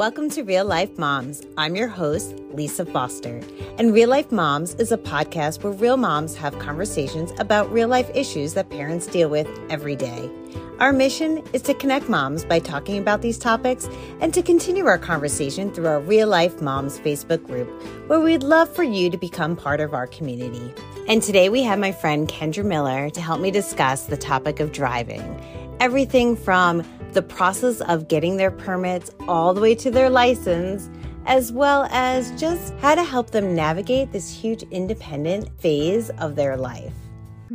Welcome to Real Life Momz. I'm your host, Lisa Foster. And Real Life Momz is a podcast where real moms have conversations about real life issues that parents deal with every day. Our mission is to connect moms by talking about these topics and to continue our conversation through our Real Life Momz Facebook group, where we'd love for you to become part of our community. And today we have my friend Kendra Miller to help me discuss the topic of driving. Everything from the process of getting their permits all the way to their license, as well as just how to help them navigate this huge independent phase of their life.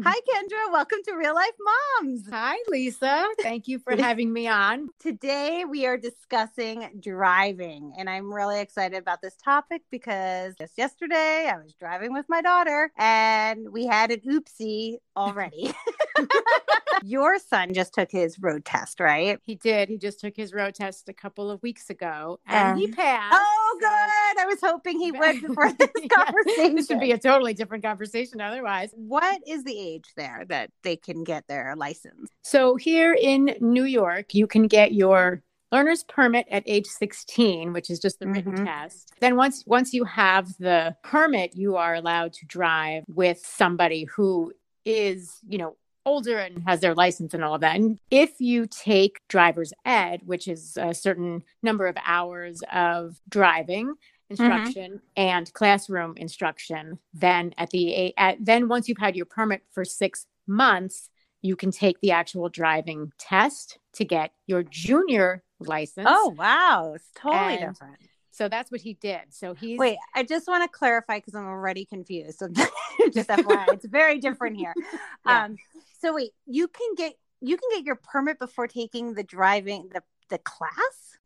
Hi, Kendra. Welcome to Real Life Momz. Hi, Lisa. Thank you for having me on. Today, we are discussing driving, and I'm really excited about this topic because just yesterday I was driving with my daughter and we had an oopsie already. Your son just took his road test, right? He did. He just took his road test a couple of weeks ago and um, he passed. Oh, good. I was hoping he would before this conversation. this should be a totally different conversation otherwise. What is the age there that they can get their license? So, here in New York, you can get your learner's permit at age 16 which is just the written mm-hmm. test then once once you have the permit you are allowed to drive with somebody who is you know older and has their license and all of that. And if you take driver's ed, which is a certain number of hours of driving instruction mm-hmm. and classroom instruction, then at the at, then once you've had your permit for 6 months, you can take the actual driving test to get your junior license. Oh, wow. It's totally and different. So that's what he did. So he's wait. I just want to clarify because I'm already confused. So just FYI, it's very different here. yeah. Um, so wait, you can get you can get your permit before taking the driving the the class.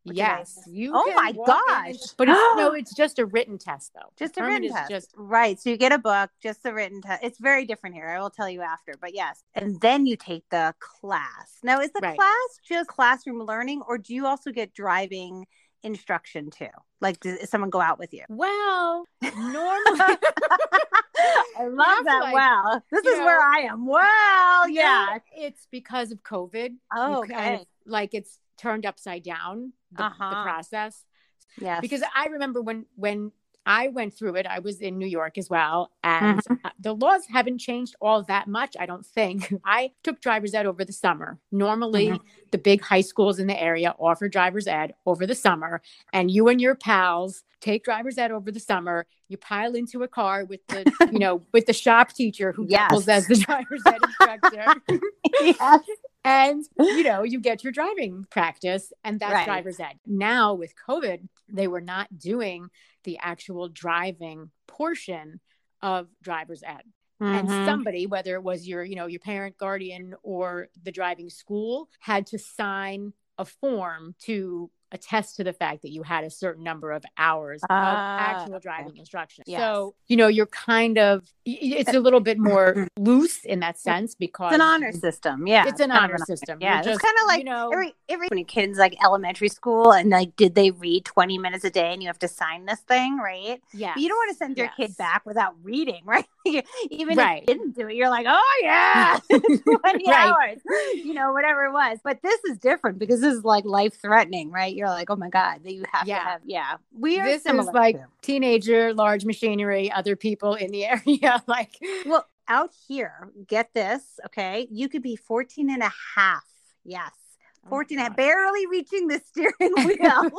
Yes, you. Oh my gosh! but it's, no, it's just a written test though. Just a written test. Just right. So you get a book, just a written test. It's very different here. I will tell you after. But yes, and then you take the class. Now, is the right. class just classroom learning, or do you also get driving? Instruction too? Like, does someone go out with you? Well, normally, I love that. Like, wow, this is know, where I am. Well, yeah, it's because of COVID. Oh, okay. Kind of, like it's turned upside down the, uh-huh. the process. Yeah, because I remember when when I went through it. I was in New York as well. And mm-hmm. the laws haven't changed all that much, I don't think. I took driver's ed over the summer. Normally, mm-hmm. the big high schools in the area offer driver's ed over the summer. And you and your pals take driver's ed over the summer. You pile into a car with the, you know, with the shop teacher who yes. doubles as the driver's ed instructor. yes. And you know, you get your driving practice, and that's right. driver's ed. Now with COVID, they were not doing the actual driving portion of driver's ed. Mm-hmm. And somebody, whether it was your, you know, your parent, guardian, or the driving school, had to sign a form to attest to the fact that you had a certain number of hours uh, of ah, actual driving okay. instruction. Yes. So, you know, you're kind of, it's a little bit more loose in that sense because it's an honor system. Yeah. It's an honor system. Yeah. Just, it's kind of like, you know, every, every kids like elementary school and like, did they read 20 minutes a day and you have to sign this thing, right? Yeah. You don't want to send your yes. kid back without reading, right? Even right. if you didn't do it, you're like, oh yeah, 20 right. hours, you know, whatever it was. But this is different because this is like life threatening, right? You're like, oh my god, that you have yeah. to have. Yeah, we are. This is like too. teenager, large machinery, other people in the area. like, well, out here, get this, okay? You could be 14 and a half. Yes. 14 oh, barely reaching the steering wheel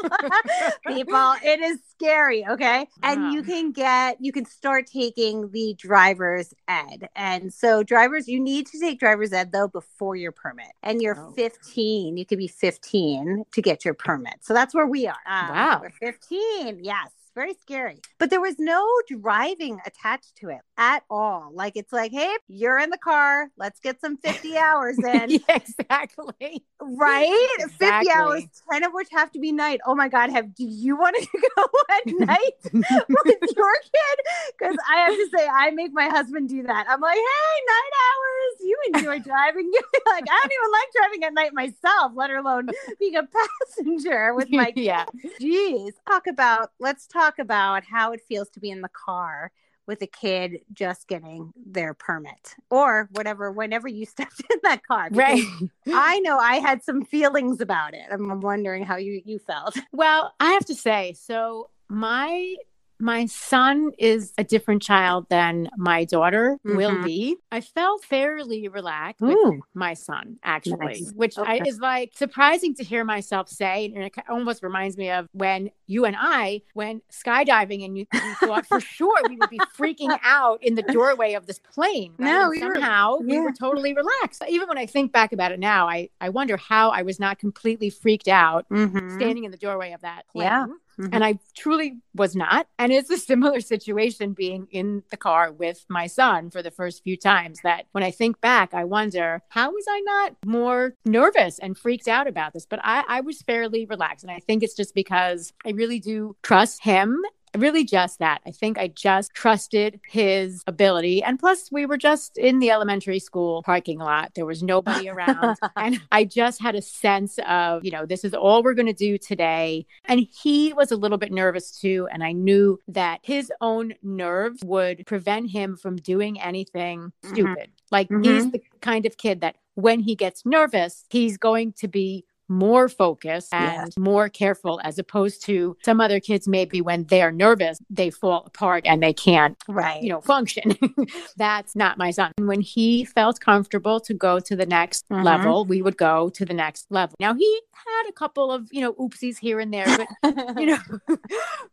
people it is scary okay and you can get you can start taking the driver's ed and so drivers you need to take driver's ed though before your permit and you're oh. 15 you could be 15 to get your permit so that's where we are um, wow we're 15 yes very scary. But there was no driving attached to it at all. Like it's like, hey, you're in the car. Let's get some 50 hours in. yeah, exactly. Right? Exactly. 50 hours, 10 of which have to be night. Oh my God. Have do you want to go at night with your kid? Because I have to say, I make my husband do that. I'm like, hey, night hours. You enjoy driving. like, I don't even like driving at night myself, let alone being a passenger with my yeah. Jeez. Talk about let's talk about how it feels to be in the car with a kid just getting their permit or whatever, whenever you stepped in that car. Right. I know I had some feelings about it. I'm wondering how you, you felt. Well, I have to say, so my my son is a different child than my daughter mm-hmm. will be. I felt fairly relaxed Ooh. with my son, actually, nice. which okay. I, is like surprising to hear myself say. And it almost reminds me of when you and I went skydiving and you, you thought for sure we would be freaking out in the doorway of this plane. Right? No, we somehow were, yeah. we were totally relaxed. Even when I think back about it now, I, I wonder how I was not completely freaked out mm-hmm. standing in the doorway of that plane. Yeah. Mm-hmm. And I truly was not. And it's a similar situation being in the car with my son for the first few times that when I think back, I wonder, how was I not more nervous and freaked out about this? But I, I was fairly relaxed. And I think it's just because I really do trust him really just that. I think I just trusted his ability. And plus, we were just in the elementary school parking lot. There was nobody around. and I just had a sense of, you know, this is all we're going to do today. And he was a little bit nervous too. And I knew that his own nerves would prevent him from doing anything mm-hmm. stupid. Like mm-hmm. he's the kind of kid that when he gets nervous, he's going to be more focused and more careful as opposed to some other kids maybe when they're nervous they fall apart and they can't right. you know function. That's not my son. When he felt comfortable to go to the next mm-hmm. level we would go to the next level. Now he had a couple of you know oopsies here and there but you know but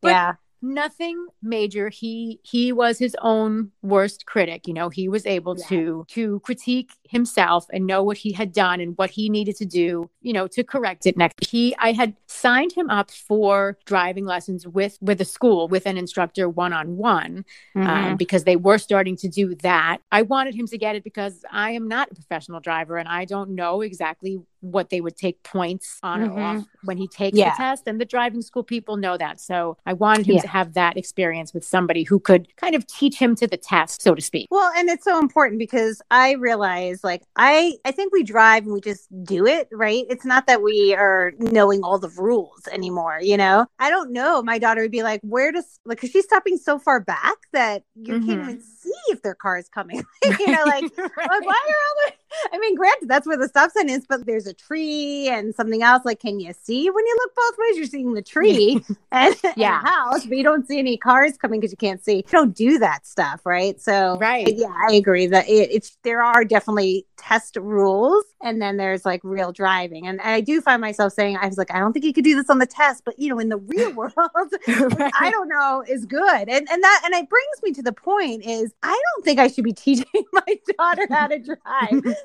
yeah nothing major he he was his own worst critic you know he was able yeah. to to critique himself and know what he had done and what he needed to do you know to correct it next he i had signed him up for driving lessons with with a school with an instructor one-on-one um, mm-hmm. um, because they were starting to do that i wanted him to get it because i am not a professional driver and i don't know exactly what they would take points on mm-hmm. or off when he takes yeah. the test. And the driving school people know that. So I wanted him yeah. to have that experience with somebody who could kind of teach him to the test, so to speak. Well, and it's so important because I realize like I I think we drive and we just do it, right? It's not that we are knowing all the rules anymore, you know? I don't know. My daughter would be like, where does like cause she's stopping so far back that you mm-hmm. can't even see if their car is coming. you know, like, right. like why are all the I mean, granted, that's where the stop sign is, but there's a tree and something else. Like, can you see when you look both ways? You're seeing the tree and, yeah. And house, but you don't see any cars coming because you can't see. You don't do that stuff, right? So, right, yeah, I agree that it, it's there are definitely test rules, and then there's like real driving. And I do find myself saying, I was like, I don't think you could do this on the test, but you know, in the real world, right. I don't know is good. And and that and it brings me to the point is I don't think I should be teaching my daughter how to drive because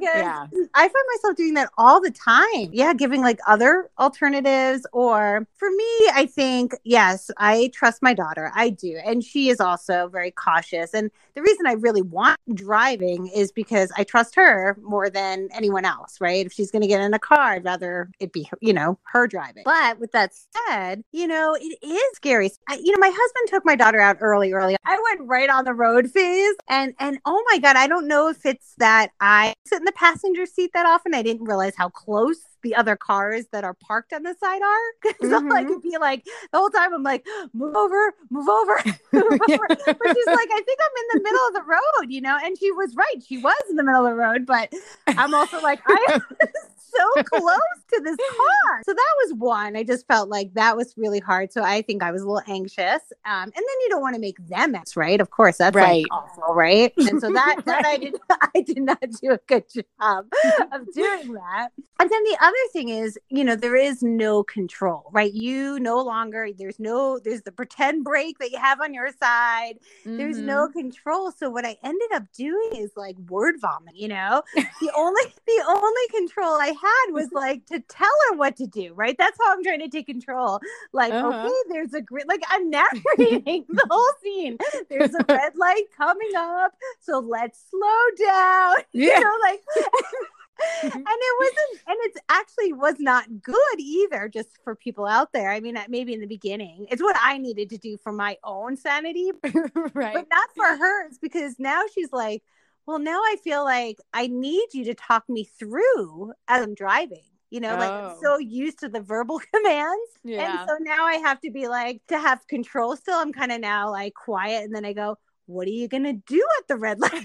yeah. I find myself doing that all the time. Yeah, giving like other alternatives. Or for me, I think, yes, I trust my daughter. I do. And she is also very cautious. And the reason I really want driving is because I trust her more than anyone else, right? If she's going to get in a car, I'd rather it be, you know, her driving. But with that said, you know, it is scary. I, you know, my husband took my daughter out early, early. I went right on the road phase. And, and oh my God, I don't know if it's that I sit in the passenger seat that often. I didn't realize how close the other cars that are parked on the side are. Because mm-hmm. I could be like the whole time I'm like, move over, move over, move over. But she's like, I think I'm in the middle of the road, you know? And she was right. She was in the middle of the road, but I'm also like, I so close to this car. So that was one. I just felt like that was really hard. So I think I was a little anxious. Um, and then you don't want to make them mess, right? Of course, that's right. Like awful, right? And so that that I did I did not do a good job of doing that. And then the other thing is, you know, there is no control, right? You no longer, there's no, there's the pretend brake that you have on your side. Mm-hmm. There's no mm-hmm. control. So what I ended up doing is like word vomit, you know? the only, the only control I had was like to tell her what to do, right? That's how I'm trying to take control. Like, uh-huh. okay, there's a great, like I'm narrating the whole scene. There's a red light coming up. So let's slow down. Yeah. You know, like, and it wasn't and it's actually was not good either just for people out there i mean maybe in the beginning it's what i needed to do for my own sanity right but not for hers because now she's like well now i feel like i need you to talk me through as i'm driving you know, oh. like I'm oh. so used to the verbal commands. Yeah. And so now I have to be like, to have control still, I'm kind of now like quiet. And then I go, what are you going to do at the red light?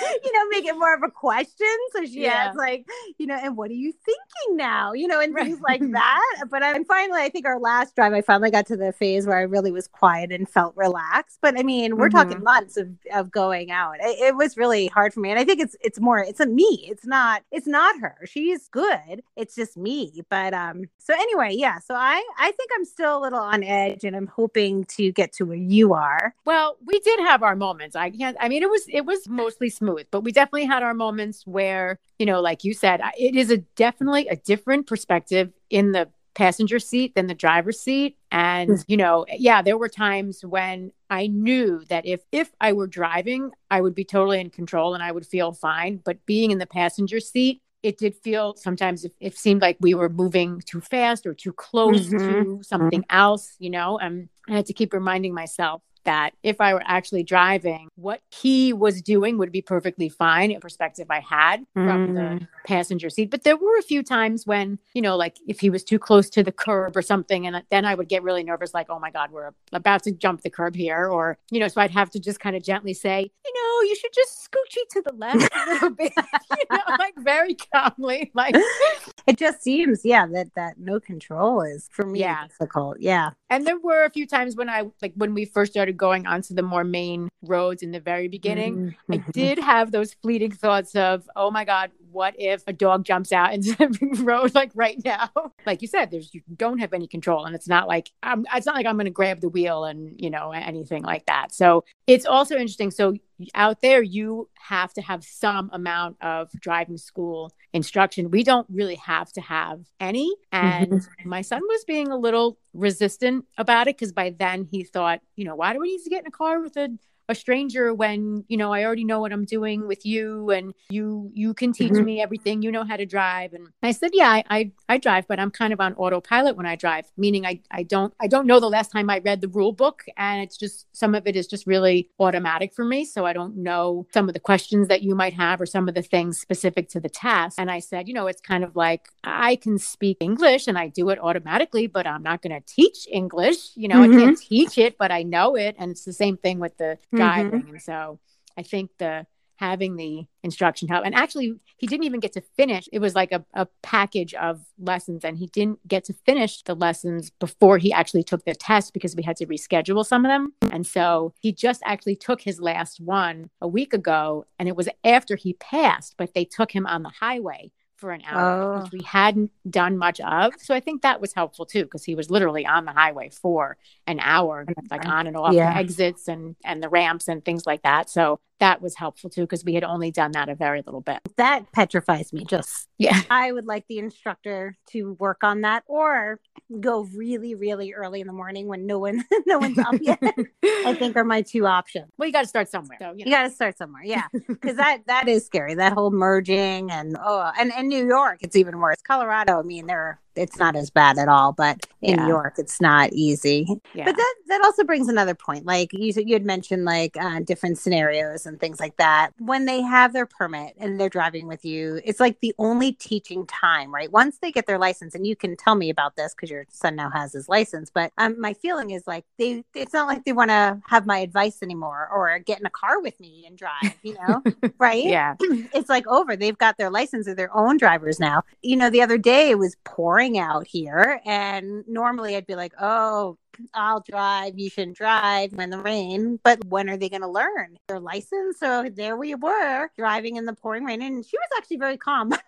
you know, make it more of a question. So she yeah. has like, you know, and what are you thinking now? You know, and right. things like that. But I'm finally, I think our last drive, I finally got to the phase where I really was quiet and felt relaxed. But I mean, we're mm-hmm. talking months of, of going out. It, it, was really hard for me. And I think it's, it's more, it's a me. It's not, it's not her. She's good. It's just me. But, um, so anyway, yeah. So I, I think I'm still a little on edge and I'm hoping to get to where you are. Well, we did have our moments. I can't, I mean, it was, it was mostly smooth, but we definitely had our moments where, you know, like you said, it is a definitely a different perspective in the passenger seat than the driver's seat and hmm. you know yeah there were times when i knew that if if i were driving i would be totally in control and i would feel fine but being in the passenger seat it did feel sometimes it, it seemed like we were moving too fast or too close mm-hmm. to something mm-hmm. else you know and i had to keep reminding myself that if I were actually driving, what he was doing would be perfectly fine. A perspective I had from mm. the passenger seat. But there were a few times when, you know, like if he was too close to the curb or something, and then I would get really nervous, like, oh my God, we're about to jump the curb here. Or, you know, so I'd have to just kind of gently say, you know, you should just scoochie to the left a little bit, you know, like very calmly. Like it just seems, yeah, that that no control is for me yeah. difficult. Yeah. And there were a few times when I like when we first started going onto the more main roads in the very beginning, mm-hmm. I did have those fleeting thoughts of, oh my God, what if a dog jumps out into the road like right now? Like you said, there's you don't have any control, and it's not like I'm. It's not like I'm going to grab the wheel and you know anything like that. So it's also interesting. So out there, you have to have some amount of driving school instruction. We don't really have to have any. And mm-hmm. my son was being a little resistant about it because by then he thought, you know, why do we need to get in a car with a a stranger when you know i already know what i'm doing with you and you you can teach mm-hmm. me everything. You know how to drive. And i said yeah I, I, I drive but i'm kind of on autopilot when i drive meaning i i don't i don't know the last time i read the rule book and it's just some of it is just really automatic for me so i don't know some of the questions that you might have or some of the things specific to the task. And i said you know it's kind of like i can speak english and i do it automatically but i'm not going to teach english. You know mm-hmm. i can't teach it but i know it. And it's the same thing with the driving. Mm-hmm. And so I think the having the instruction help and actually he didn't even get to finish it was like a, a package of lessons and he didn't get to finish the lessons before he actually took the test because we had to reschedule some of them and so he just actually took his last one a week ago and it was after he passed but they took him on the highway for an hour, oh. which we hadn't done much of. So I think that was helpful too, because he was literally on the highway for an hour, like on and off yeah. exits and and the ramps and things like that. So that was helpful too because we had only done that a very little bit. That petrifies me. Just yeah, I would like the instructor to work on that or go really, really early in the morning when no one, no one's up yet. I think are my two options. Well, you got to start somewhere. So, you, know. you got to start somewhere. Yeah, because that that is scary. That whole merging and oh, and in New York, it's even worse. Colorado, I mean, they're it's not as bad at all. But in yeah. New York, it's not easy. Yeah. But that that also brings another point. Like you you had mentioned, like uh, different scenarios and things like that. When they have their permit and they're driving with you, it's like the only teaching time, right? Once they get their license, and you can tell me about this because your son now has his license. But um, my feeling is like they it's not like they want to have my advice anymore or get in a car with me and drive. You know, right? Yeah, it's like over. They've got their license of their own drivers now. You know, the other day it was pouring out here. And normally I'd be like, oh, I'll drive. You shouldn't drive when the rain. But when are they going to learn their license? So there we were driving in the pouring rain, and she was actually very calm, much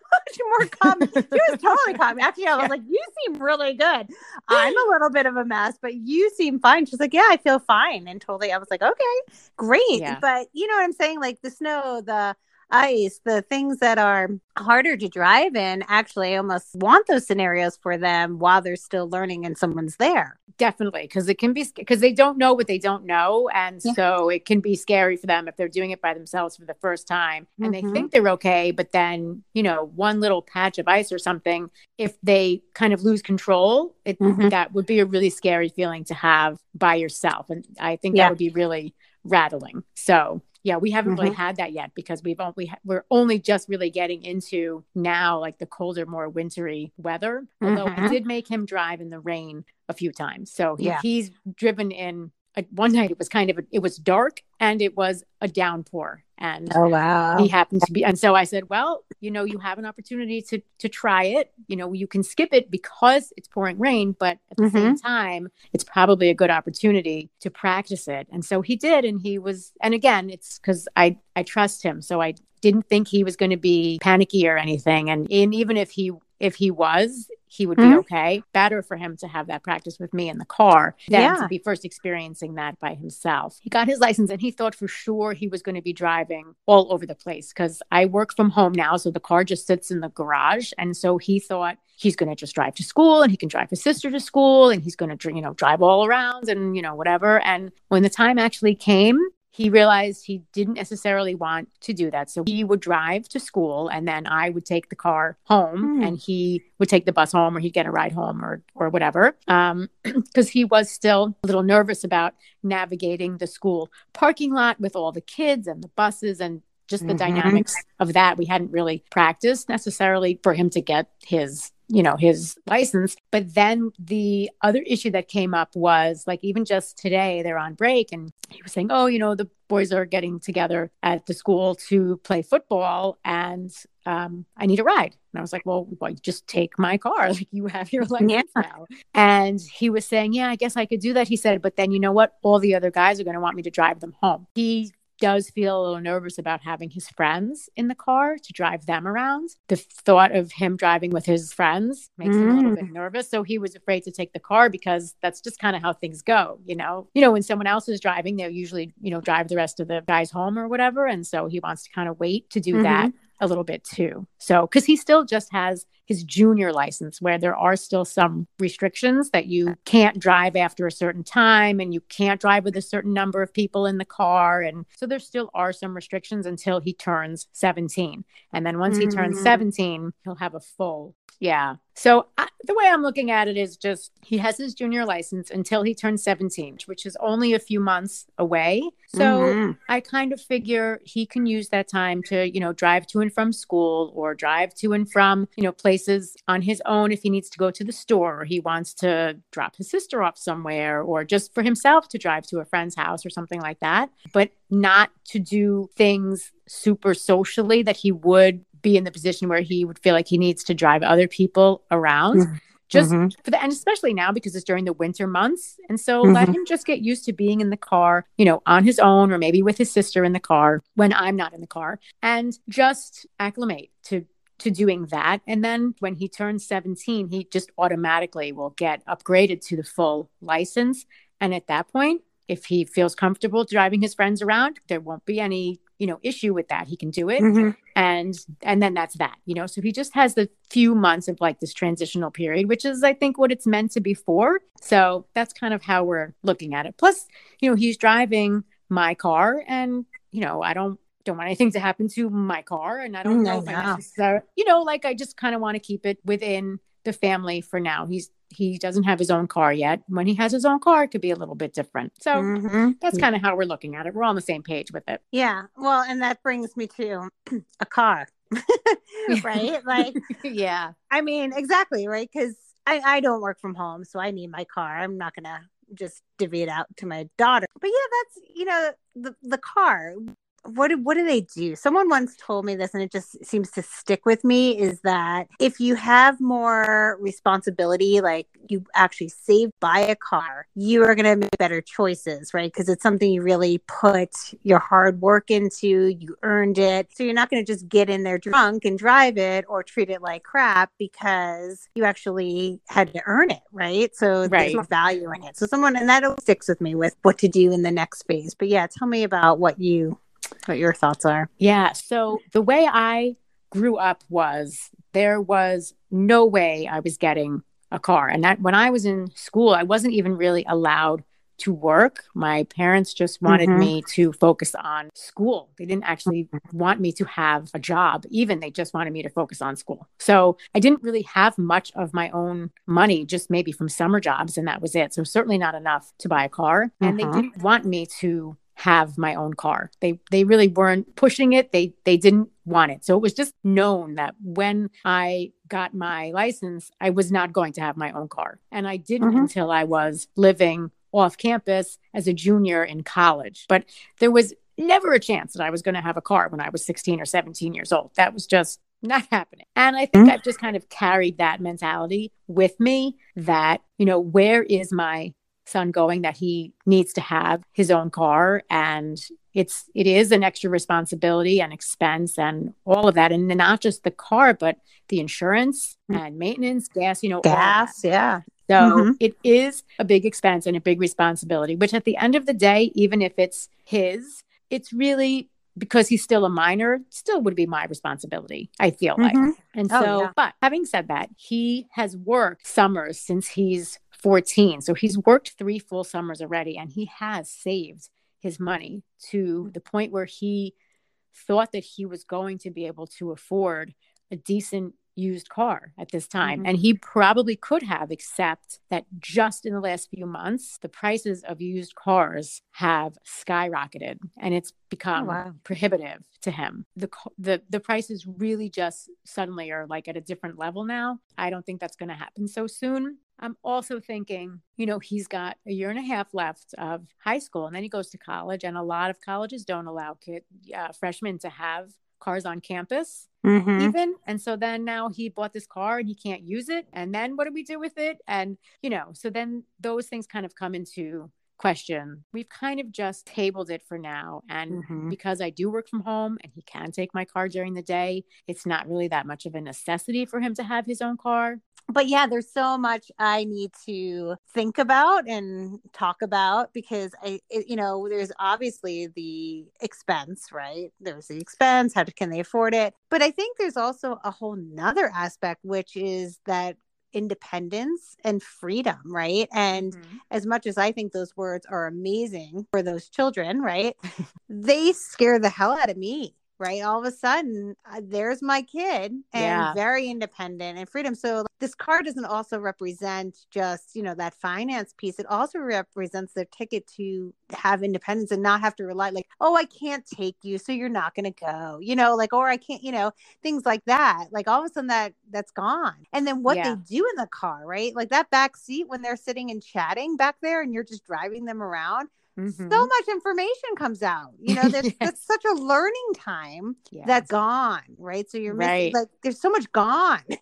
more calm. she was totally calm. Actually, I was like, "You seem really good. I'm a little bit of a mess, but you seem fine." She's like, "Yeah, I feel fine." And totally, I was like, "Okay, great." Yeah. But you know what I'm saying? Like the snow, the ice, the things that are harder to drive in, actually almost want those scenarios for them while they're still learning and someone's there. Definitely, because it can be because they don't know what they don't know, and yeah. so it can be scary for them if they're doing it by themselves for the first time and mm-hmm. they think they're okay, but then you know one little patch of ice or something, if they kind of lose control, it mm-hmm. that would be a really scary feeling to have by yourself, and I think yeah. that would be really rattling. So yeah, we haven't mm-hmm. really had that yet because we've only we're only just really getting into now like the colder, more wintry weather. Although mm-hmm. I did make him drive in the rain a few times, so he, yeah. he's driven in a, one night it was kind of a, it was dark and it was a downpour and oh wow. he happened to be and so i said well you know you have an opportunity to to try it. You know you can skip it because it's pouring rain but at the mm-hmm. same time it's probably a good opportunity to practice it. And so he did and he was and again it's because i i trust him. So i didn't think he was going to be panicky or anything. And, and even if he if he was he would be mm-hmm. okay. Better for him to have that practice with me in the car than yeah. to be first experiencing that by himself. He got his license and he thought for sure he was going to be driving all over the place because I work from home now. So the car just sits in the garage. And so he thought he's going to just drive to school and he can drive his sister to school and he's going to, you know, drive all around and, you know, whatever. And when the time actually came, he realized he didn't necessarily want to do that. So he would drive to school and then I would take the car home mm. and he would take the bus home or he'd get a ride home or or whatever. Um because he was still a little nervous about navigating the school parking lot with all the kids and the buses and just the mm-hmm. dynamics of that we hadn't really practiced necessarily for him to get his you know his license. But then the other issue that came up was like even just today they're on break and he was saying oh you know the boys are getting together at the school to play football and um, i need a ride. And i was like well, well just take my car? Like you have your license yeah. now. And he was saying yeah i guess i could do that he said. But then you know what? All the other guys are going to want me to drive them home. He does feel a little nervous about having his friends in the car to drive them around. The thought of him driving with his friends makes mm. him a little bit mm. nervous. So he was afraid to take the car because that's just kind of how things go, you know. You know, when someone else is driving, they'll usually, you know, drive the rest of the guys home or whatever. And so he wants to kind of wait to do mm-hmm. that a little bit too. So, because he still just has his junior license where there are still some restrictions that you can't drive after a certain time and you can't drive with a certain number of people in the car. And so there still are some restrictions until he turns 17. And then once mm-hmm. he turns mm. 17, he'll have a full yeah. So I, the way I'm looking at it is just he has his junior license until he turns 17, which is only a few months away. So mm-hmm. I kind of figure he can use that time to, you know, drive to and from school or drive to and from, you know, places on his own if he needs to go to the store or he wants to drop his sister off somewhere or just for himself to drive to a friend's house or something like that, but not to do things super socially that he would be in the position where he would feel like he needs to drive other people around. Mm-hmm. Just mm-hmm. for the, and especially now because it's during the winter months. And so mm-hmm. let him just get used to being in the car, you know, on his own or maybe with his sister in the car when I'm not in the car and just acclimate to to doing that. And then when he turns 17, he just automatically will get upgraded to the full license. And at that point, if he feels comfortable driving his friends around, there won't be any you know issue with that. He can do it. Mm-hmm. and and then that's that you know? So he just has the few months of like this transitional period which is i think what it's meant to be for. So that's kind of how we're looking at it. Plus you know he's driving my car and you know i don't don't want anything to happen to my car. And i don't mm, know if I necessarily, you know like i just kind of want to keep it within the family for now. He's he doesn't have his own car yet. When he has his own car, it could be a little bit different. So mm-hmm. that's kind of how we're looking at it. We're on the same page with it. Yeah. Well, and that brings me to a car, right? Like, yeah. I mean, exactly, right? Because I, I don't work from home, so I need my car. I'm not going to just divvy it out to my daughter. But yeah, that's, you know, the, the car what do, what do they do? Someone once told me this, and it just seems to stick with me. Is that if you have more responsibility, like you actually save buy a car, you are going to make better choices, right? Because it's something you really put your hard work into. You earned it, so you're not going to just get in there drunk and drive it or treat it like crap because you actually had to earn it, right? So right. there's more value in it. So someone, and that always sticks with me with what to do in the next phase. But yeah, tell me about what you what your thoughts are. Yeah. So the way I grew up was there was no way I was getting a car. And that when I was in school, I wasn't even really allowed to work. My parents just wanted mm-hmm. me to focus on school. They didn't actually want me to have a job, even they just wanted me to focus on school. So I didn't really have much of my own money, just maybe from summer jobs, and that was it. So certainly not enough to buy a car. And mm-hmm. they didn't want me to have my own car. They they really weren't pushing it. They they didn't want it. So it was just known that when I got my license, I was not going to have my own car. And I didn't mm-hmm. until I was living off campus as a junior in college. But there was never a chance that I was going to have a car when I was 16 or 17 years old. That was just not happening. And I think mm-hmm. I've just kind of carried that mentality with me that, you know, where is my son going that he needs to have his own car and it's it is an extra responsibility and expense and all of that and not just the car but the insurance mm. and maintenance gas you know gas yeah so mm-hmm. it is a big expense and a big responsibility which at the end of the day even if it's his it's really because he's still a minor, still would be my responsibility, I feel mm-hmm. like. And oh, so, yeah. but having said that, he has worked summers since he's 14. So he's worked three full summers already and he has saved his money to the point where he thought that he was going to be able to afford a decent used car at this time. Mm-hmm. And he probably could have, except that just in the last few months, the prices of used cars have skyrocketed and it's become oh, wow. prohibitive to him. The, the, the prices really just suddenly are like at a different level now. I don't think that's going to happen so soon. I'm also thinking, you know, he's got a year and a half left of high school and then he goes to college. And a lot of colleges don't allow kid, uh, freshmen to have cars on campus mm-hmm. even and so then now he bought this car and he can't use it and then what do we do with it and you know so then those things kind of come into question we've kind of just tabled it for now and mm-hmm. because i do work from home and he can take my car during the day it's not really that much of a necessity for him to have his own car but yeah, there's so much I need to think about and talk about because I, it, you know, there's obviously the expense, right? There's the expense. How can they afford it? But I think there's also a whole nother aspect, which is that independence and freedom, right? And mm-hmm. as much as I think those words are amazing for those children, right? they scare the hell out of me right? All of a sudden, uh, there's my kid and yeah. very independent and freedom. So this card doesn't also represent just, you know, that finance piece. It also represents the ticket to have independence and not have to rely like, oh, I can't take you, so you're not going to go, you know, like, or I can't, you know, things like that. Like all of a sudden that that's gone. And then what yeah. they do in the car, right? Like that back seat when they're sitting and chatting back there and you're just driving them around Mm-hmm. so much information comes out you know there's, yes. such a learning time yes. that's gone right so you're missing right. like there's so much gone you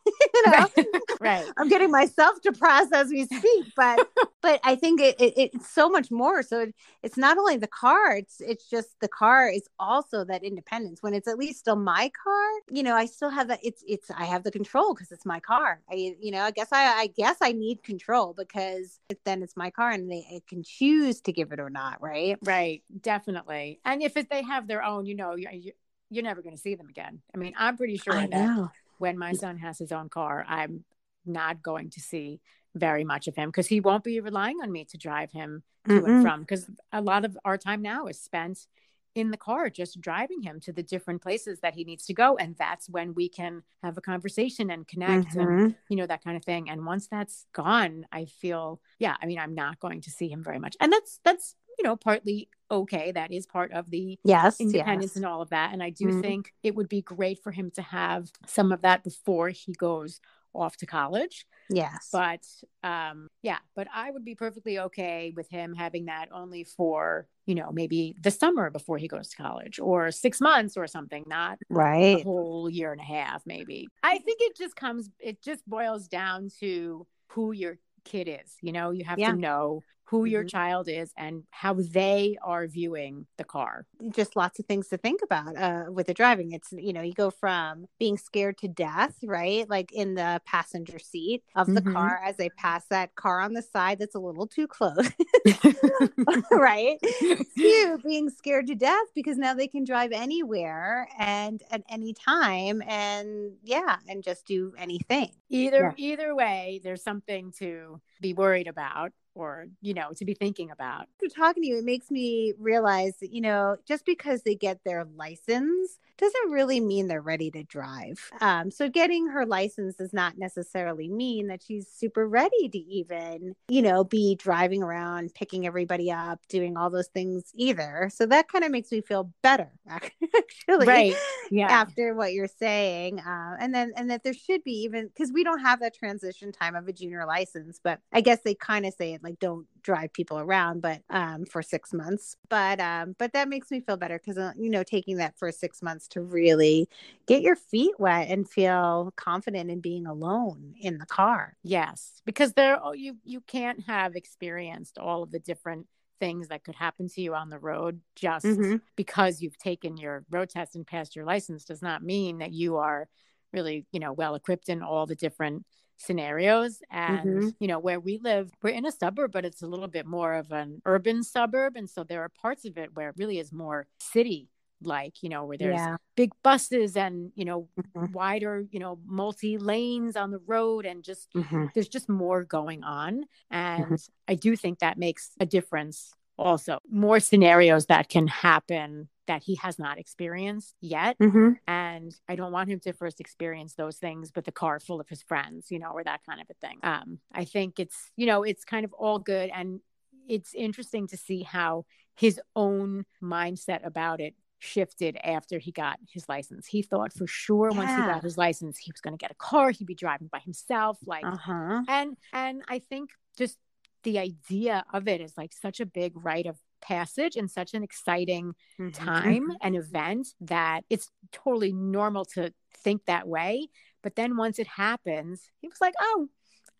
know right. right. i'm getting myself depressed as we speak but but i think it, it, it's so much more so it, it's not only the car it's it's just the car is also that independence when it's at least still my car you know i still have that it's it's i have the control because it's my car i you know i guess i i guess i need control because then it's my car and they I can choose to give it or not not, right? Right, definitely. And if it, they have their own, you know, you're, you're never going to see them again. I mean, I'm pretty sure I that know. when my son has his own car, I'm not going to see very much of him because he won't be relying on me to drive him to Mm-mm. and from because a lot of our time now is spent in the car just driving him to the different places that he needs to go and that's when we can have a conversation and connect mm-hmm. and you know that kind of thing and once that's gone i feel yeah i mean i'm not going to see him very much and that's that's you know, partly okay. That is part of the yes, independence yes. and all of that. And I do mm-hmm. think it would be great for him to have some of that before he goes off to college. Yes. But um yeah, but I would be perfectly okay with him having that only for, you know, maybe the summer before he goes to college or 6 months or something, not right. a whole year and a half maybe. I think it just comes it just boils down to who your kid is. You know, you have yeah. to know who your mm-hmm. child is and how they are viewing the car. Just lots of things to think about uh, with the driving. It's, you know, you go from being scared to death, right? Like in the passenger seat of the mm-hmm. car as they pass that car on the side that's a little too close, right? to being scared to death because now they can drive anywhere and at any time and yeah, and just do anything. Either yeah. either way, there's something to be worried about or you know to be thinking about. Talking to you it makes me realize that you know just because they get their license doesn't really mean they're ready to drive. Um, so getting her license does not necessarily mean that she's super ready to even you know be driving around picking everybody up doing all those things either. So that kind of makes me feel better actually right. Yeah. after what you're saying. Uh, and then and that there should be even because we don't have that transition time of a junior license but i guess they kind of say like don't drive people around but um for six months but um but that makes me feel better because uh, you know taking that for six months to really get your feet wet and feel confident in being alone in the car yes because there oh, you you can't have experienced all of the different things that could happen to you on the road just mm-hmm. because you've taken your road test and passed your license does not mean that you are really you know well equipped in all the different scenarios and mm-hmm. you know where we live we're in a suburb but it's a little bit more of an urban suburb and so there are parts of it where it really is more city like you know where there's yeah. big buses and you know mm-hmm. wider you know multi lanes on the road and just mm-hmm. there's just more going on and mm-hmm. i do think that makes a difference also more scenarios that can happen that he has not experienced yet mm-hmm. and i don't want him to first experience those things with the car full of his friends you know or that kind of a thing um i think it's you know it's kind of all good and it's interesting to see how his own mindset about it shifted after he got his license. He thought for sure yeah. once he got his license, he was going to get a car, he'd be driving by himself like uh-huh. and and I think just the idea of it is like such a big rite of passage and such an exciting mm-hmm. time and event that it's totally normal to think that way. But then once it happens, he was like, oh,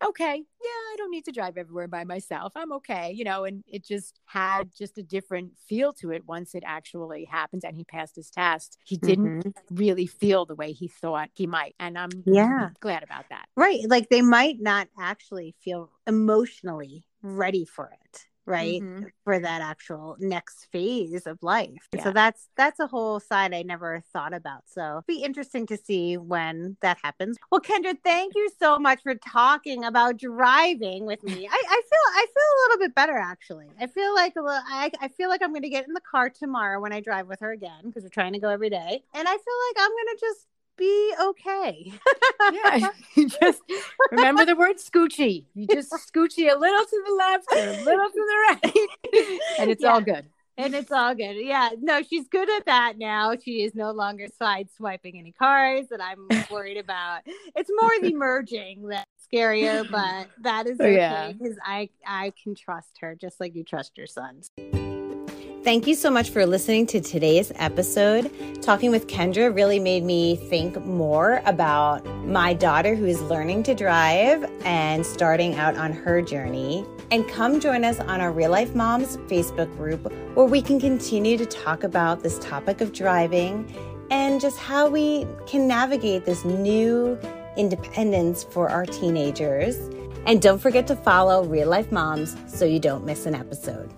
okay, yeah, I don't need to drive everywhere by myself. I'm okay, you know, and it just had just a different feel to it once it actually happened and he passed his test. He didn't mm-hmm. really feel the way he thought he might. And I'm yeah glad about that. Right. Like they might not actually feel emotionally ready for it right? Mm-hmm. for that actual next phase of life. Yeah. so that's that's a whole side i never thought about. So be interesting to see when that happens. Well kendra thank you so much for talking about driving with me. I, I feel i feel a little bit better actually. I feel like a little, I, I feel like i'm going to get in the car tomorrow when i drive with her again because we're trying to go every day. And i feel like i'm going to just be okay. yeah, you just remember the word scoochie. You just scoochie a little to the left or a little to the right, and it's yeah. all good. And it's all good. Yeah, no, she's good at that now. She is no longer side swiping any cars that I'm worried about. It's more the merging that's scarier, but that is oh, okay because yeah. I I can trust her just like you trust your sons. Thank you so much for listening to today's episode. Talking with Kendra really made me think more about my daughter who is learning to drive and starting out on her journey. And come join us on our Real Life Momz Facebook group where we can continue to talk about this topic of driving and just how we can navigate this new independence for our teenagers. And don't forget to follow Real Life Momz so you don't miss an episode.